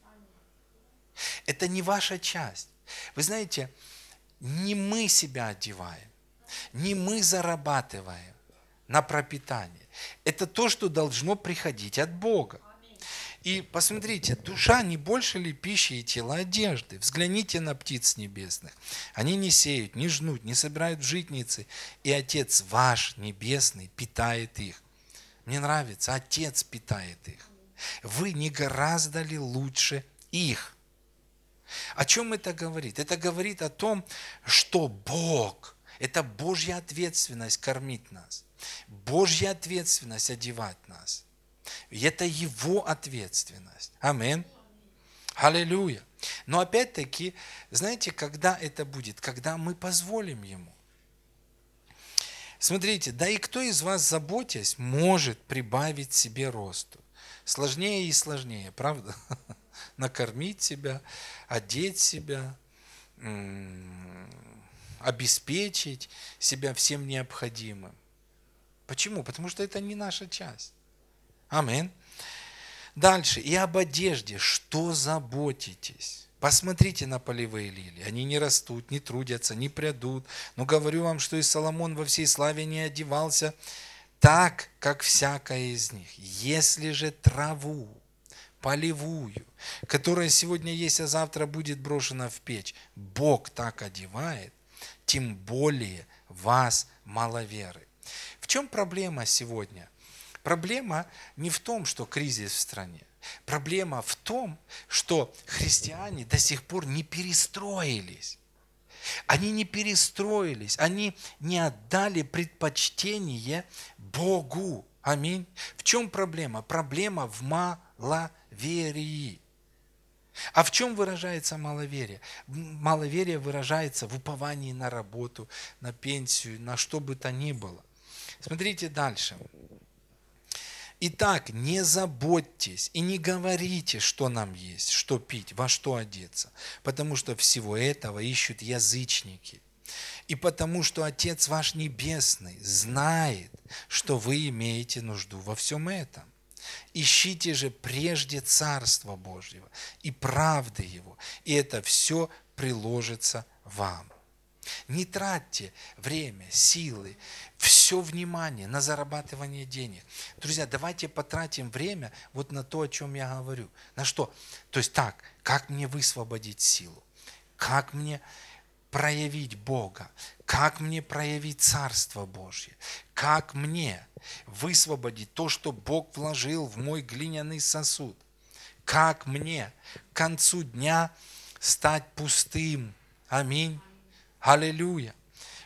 Это не ваша часть. Вы знаете, не мы себя одеваем, не мы зарабатываем на пропитание. Это то, что должно приходить от Бога. И посмотрите, душа не больше ли пищи и тела одежды? Взгляните на птиц небесных. Они не сеют, не жнут, не собирают житницы. И Отец ваш небесный питает их. Мне нравится, Отец питает их. Вы не гораздо ли лучше их? О чем это говорит? Это говорит о том, что Бог, это Божья ответственность кормить нас, Божья ответственность одевать нас. И это Его ответственность. Амин. Аллилуйя. Но опять-таки, знаете, когда это будет? Когда мы позволим Ему. Смотрите, да и кто из вас, заботясь, может прибавить себе росту? Сложнее и сложнее, правда? накормить себя, одеть себя, обеспечить себя всем необходимым. Почему? Потому что это не наша часть. Амин. Дальше. И об одежде. Что заботитесь? Посмотрите на полевые лилии. Они не растут, не трудятся, не прядут. Но говорю вам, что и Соломон во всей славе не одевался так, как всякая из них. Если же траву полевую, которая сегодня есть, а завтра будет брошена в печь, Бог так одевает, тем более вас маловеры. В чем проблема сегодня? Проблема не в том, что кризис в стране. Проблема в том, что христиане до сих пор не перестроились. Они не перестроились, они не отдали предпочтение Богу. Аминь. В чем проблема? Проблема в маловерии. А в чем выражается маловерие? Маловерие выражается в уповании на работу, на пенсию, на что бы то ни было. Смотрите дальше. Итак, не заботьтесь и не говорите, что нам есть, что пить, во что одеться, потому что всего этого ищут язычники. И потому что Отец ваш Небесный знает, что вы имеете нужду во всем этом. Ищите же прежде Царство Божьего и правды Его, и это все приложится вам. Не тратьте время, силы, все внимание на зарабатывание денег. Друзья, давайте потратим время вот на то, о чем я говорю. На что? То есть так, как мне высвободить силу? Как мне проявить Бога? Как мне проявить Царство Божье? Как мне высвободить то, что Бог вложил в мой глиняный сосуд? Как мне к концу дня стать пустым? Аминь. Аллилуйя.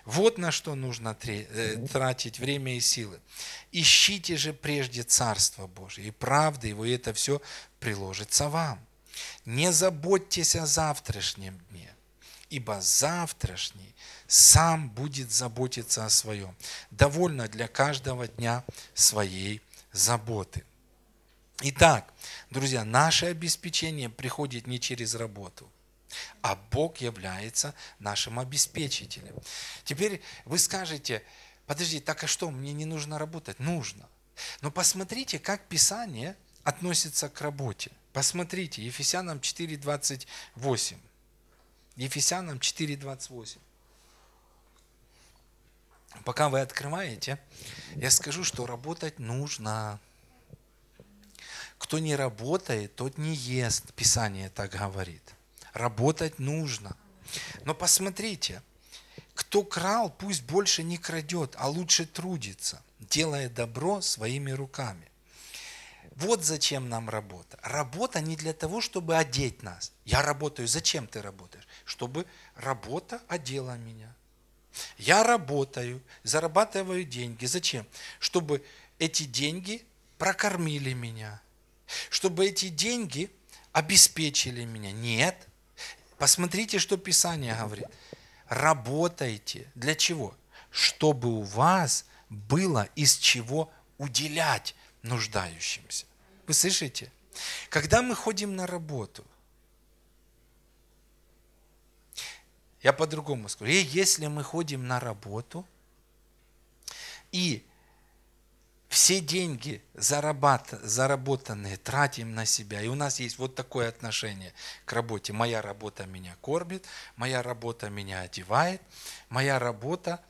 Вот на что нужно э, тратить время и силы. Ищите же прежде Царство Божие и правды Его, и это все приложится вам. Не заботьтесь о завтрашнем дне, ибо завтрашний сам будет заботиться о своем. Довольно для каждого дня своей заботы. Итак, друзья, наше обеспечение приходит не через работу, а Бог является нашим обеспечителем. Теперь вы скажете, подожди, так а что, мне не нужно работать? Нужно. Но посмотрите, как Писание относится к работе. Посмотрите, Ефесянам 4.28. Ефесянам 4.28. Пока вы открываете, я скажу, что работать нужно. Кто не работает, тот не ест. Писание так говорит. Работать нужно. Но посмотрите, кто крал, пусть больше не крадет, а лучше трудится, делая добро своими руками. Вот зачем нам работа. Работа не для того, чтобы одеть нас. Я работаю. Зачем ты работаешь? Чтобы работа одела меня. Я работаю, зарабатываю деньги. Зачем? Чтобы эти деньги прокормили меня. Чтобы эти деньги обеспечили меня. Нет. Посмотрите, что Писание говорит. Работайте. Для чего? Чтобы у вас было из чего уделять нуждающимся. Вы слышите? Когда мы ходим на работу, я по-другому скажу, если мы ходим на работу, и все деньги заработанные тратим на себя. И у нас есть вот такое отношение к работе. Моя работа меня кормит, моя работа меня одевает, моя работа,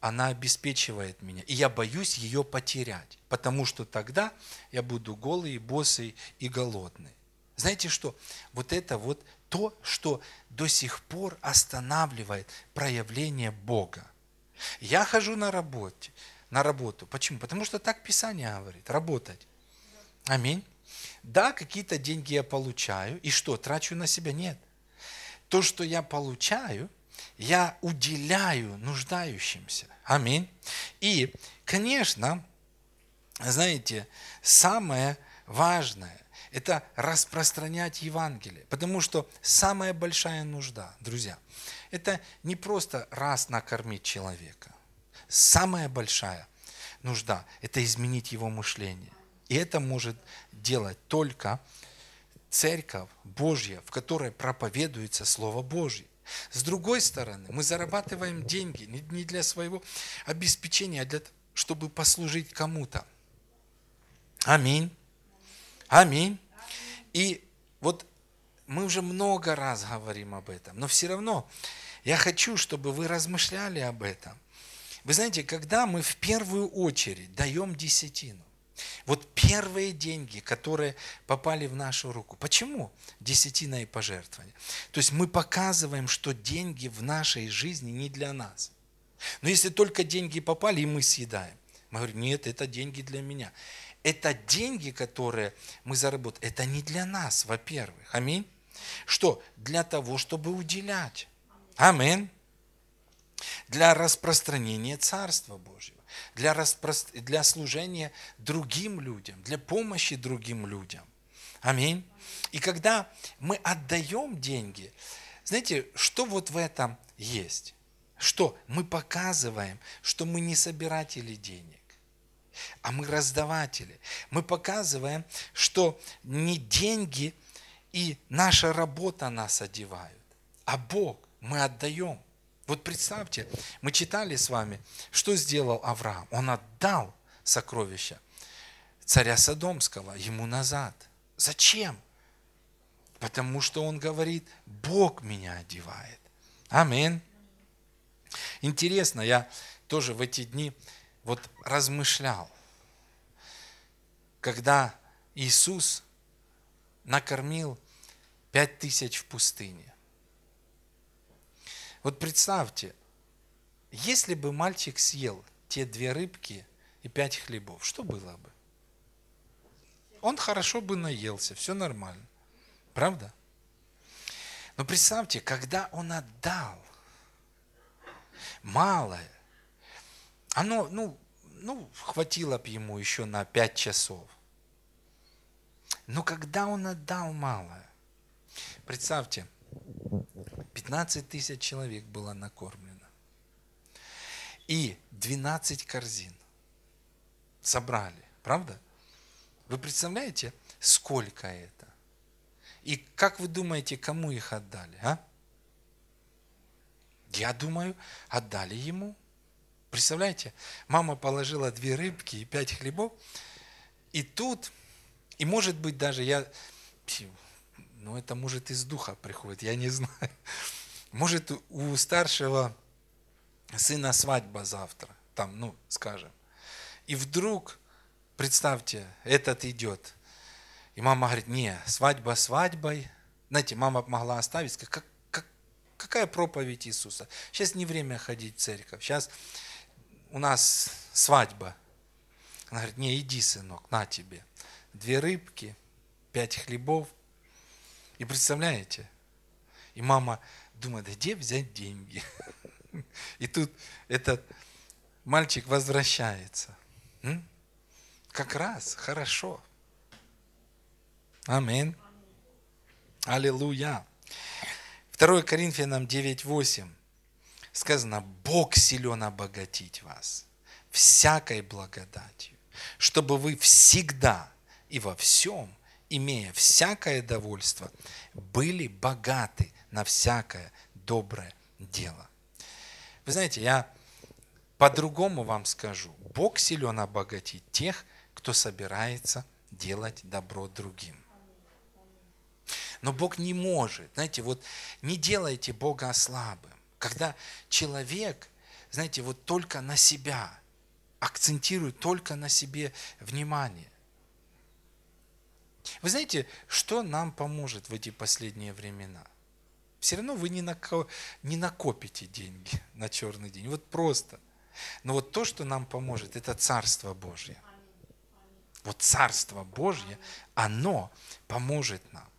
она обеспечивает меня. И я боюсь ее потерять, потому что тогда я буду голый, босый и голодный. Знаете что? Вот это вот то, что до сих пор останавливает проявление Бога. Я хожу на работе, на работу. Почему? Потому что так Писание говорит, работать. Аминь. Да, какие-то деньги я получаю. И что, трачу на себя? Нет. То, что я получаю, я уделяю нуждающимся. Аминь. И, конечно, знаете, самое важное – это распространять Евангелие. Потому что самая большая нужда, друзья, это не просто раз накормить человека. Самая большая нужда – это изменить его мышление. И это может делать только церковь Божья, в которой проповедуется Слово Божье. С другой стороны, мы зарабатываем деньги не для своего обеспечения, а для того, чтобы послужить кому-то. Аминь. Аминь. И вот мы уже много раз говорим об этом, но все равно я хочу, чтобы вы размышляли об этом. Вы знаете, когда мы в первую очередь даем десятину, вот первые деньги, которые попали в нашу руку. Почему десятина и пожертвование? То есть мы показываем, что деньги в нашей жизни не для нас. Но если только деньги попали, и мы съедаем. Мы говорим, нет, это деньги для меня. Это деньги, которые мы заработали, это не для нас, во-первых. Аминь. Что? Для того, чтобы уделять. Аминь. Для распространения Царства Божьего для, распро... для служения другим людям, для помощи другим людям. Аминь. И когда мы отдаем деньги, знаете, что вот в этом есть? Что? Мы показываем, что мы не собиратели денег, а мы раздаватели. Мы показываем, что не деньги и наша работа нас одевают, а Бог мы отдаем. Вот представьте, мы читали с вами, что сделал Авраам. Он отдал сокровища царя Содомского ему назад. Зачем? Потому что он говорит, Бог меня одевает. Аминь. Интересно, я тоже в эти дни вот размышлял, когда Иисус накормил пять тысяч в пустыне. Вот представьте, если бы мальчик съел те две рыбки и пять хлебов, что было бы? Он хорошо бы наелся, все нормально. Правда? Но представьте, когда он отдал малое, оно, ну, ну, хватило бы ему еще на пять часов. Но когда он отдал малое, представьте, 15 тысяч человек было накормлено. И 12 корзин собрали, правда? Вы представляете, сколько это? И как вы думаете, кому их отдали, а? Я думаю, отдали ему. Представляете, мама положила две рыбки и пять хлебов, и тут, и может быть даже я но это может из духа приходит, я не знаю. Может у старшего сына свадьба завтра, там, ну, скажем. И вдруг, представьте, этот идет. И мама говорит, не, свадьба свадьбой. Знаете, мама могла оставить, как, как, какая проповедь Иисуса? Сейчас не время ходить в церковь, сейчас у нас свадьба. Она говорит, не, иди, сынок, на тебе. Две рыбки, пять хлебов – и представляете? И мама думает, где взять деньги? И тут этот мальчик возвращается. Как раз, хорошо. Аминь. Аллилуйя. 2 Коринфянам 9.8 сказано, Бог силен обогатить вас всякой благодатью, чтобы вы всегда и во всем имея всякое довольство, были богаты на всякое доброе дело. Вы знаете, я по-другому вам скажу. Бог силен обогатить тех, кто собирается делать добро другим. Но Бог не может. Знаете, вот не делайте Бога слабым. Когда человек, знаете, вот только на себя, акцентирует только на себе внимание. Вы знаете, что нам поможет в эти последние времена? Все равно вы не, нако, не накопите деньги на черный день. Вот просто. Но вот то, что нам поможет, это Царство Божье. Вот Царство Божье, оно поможет нам.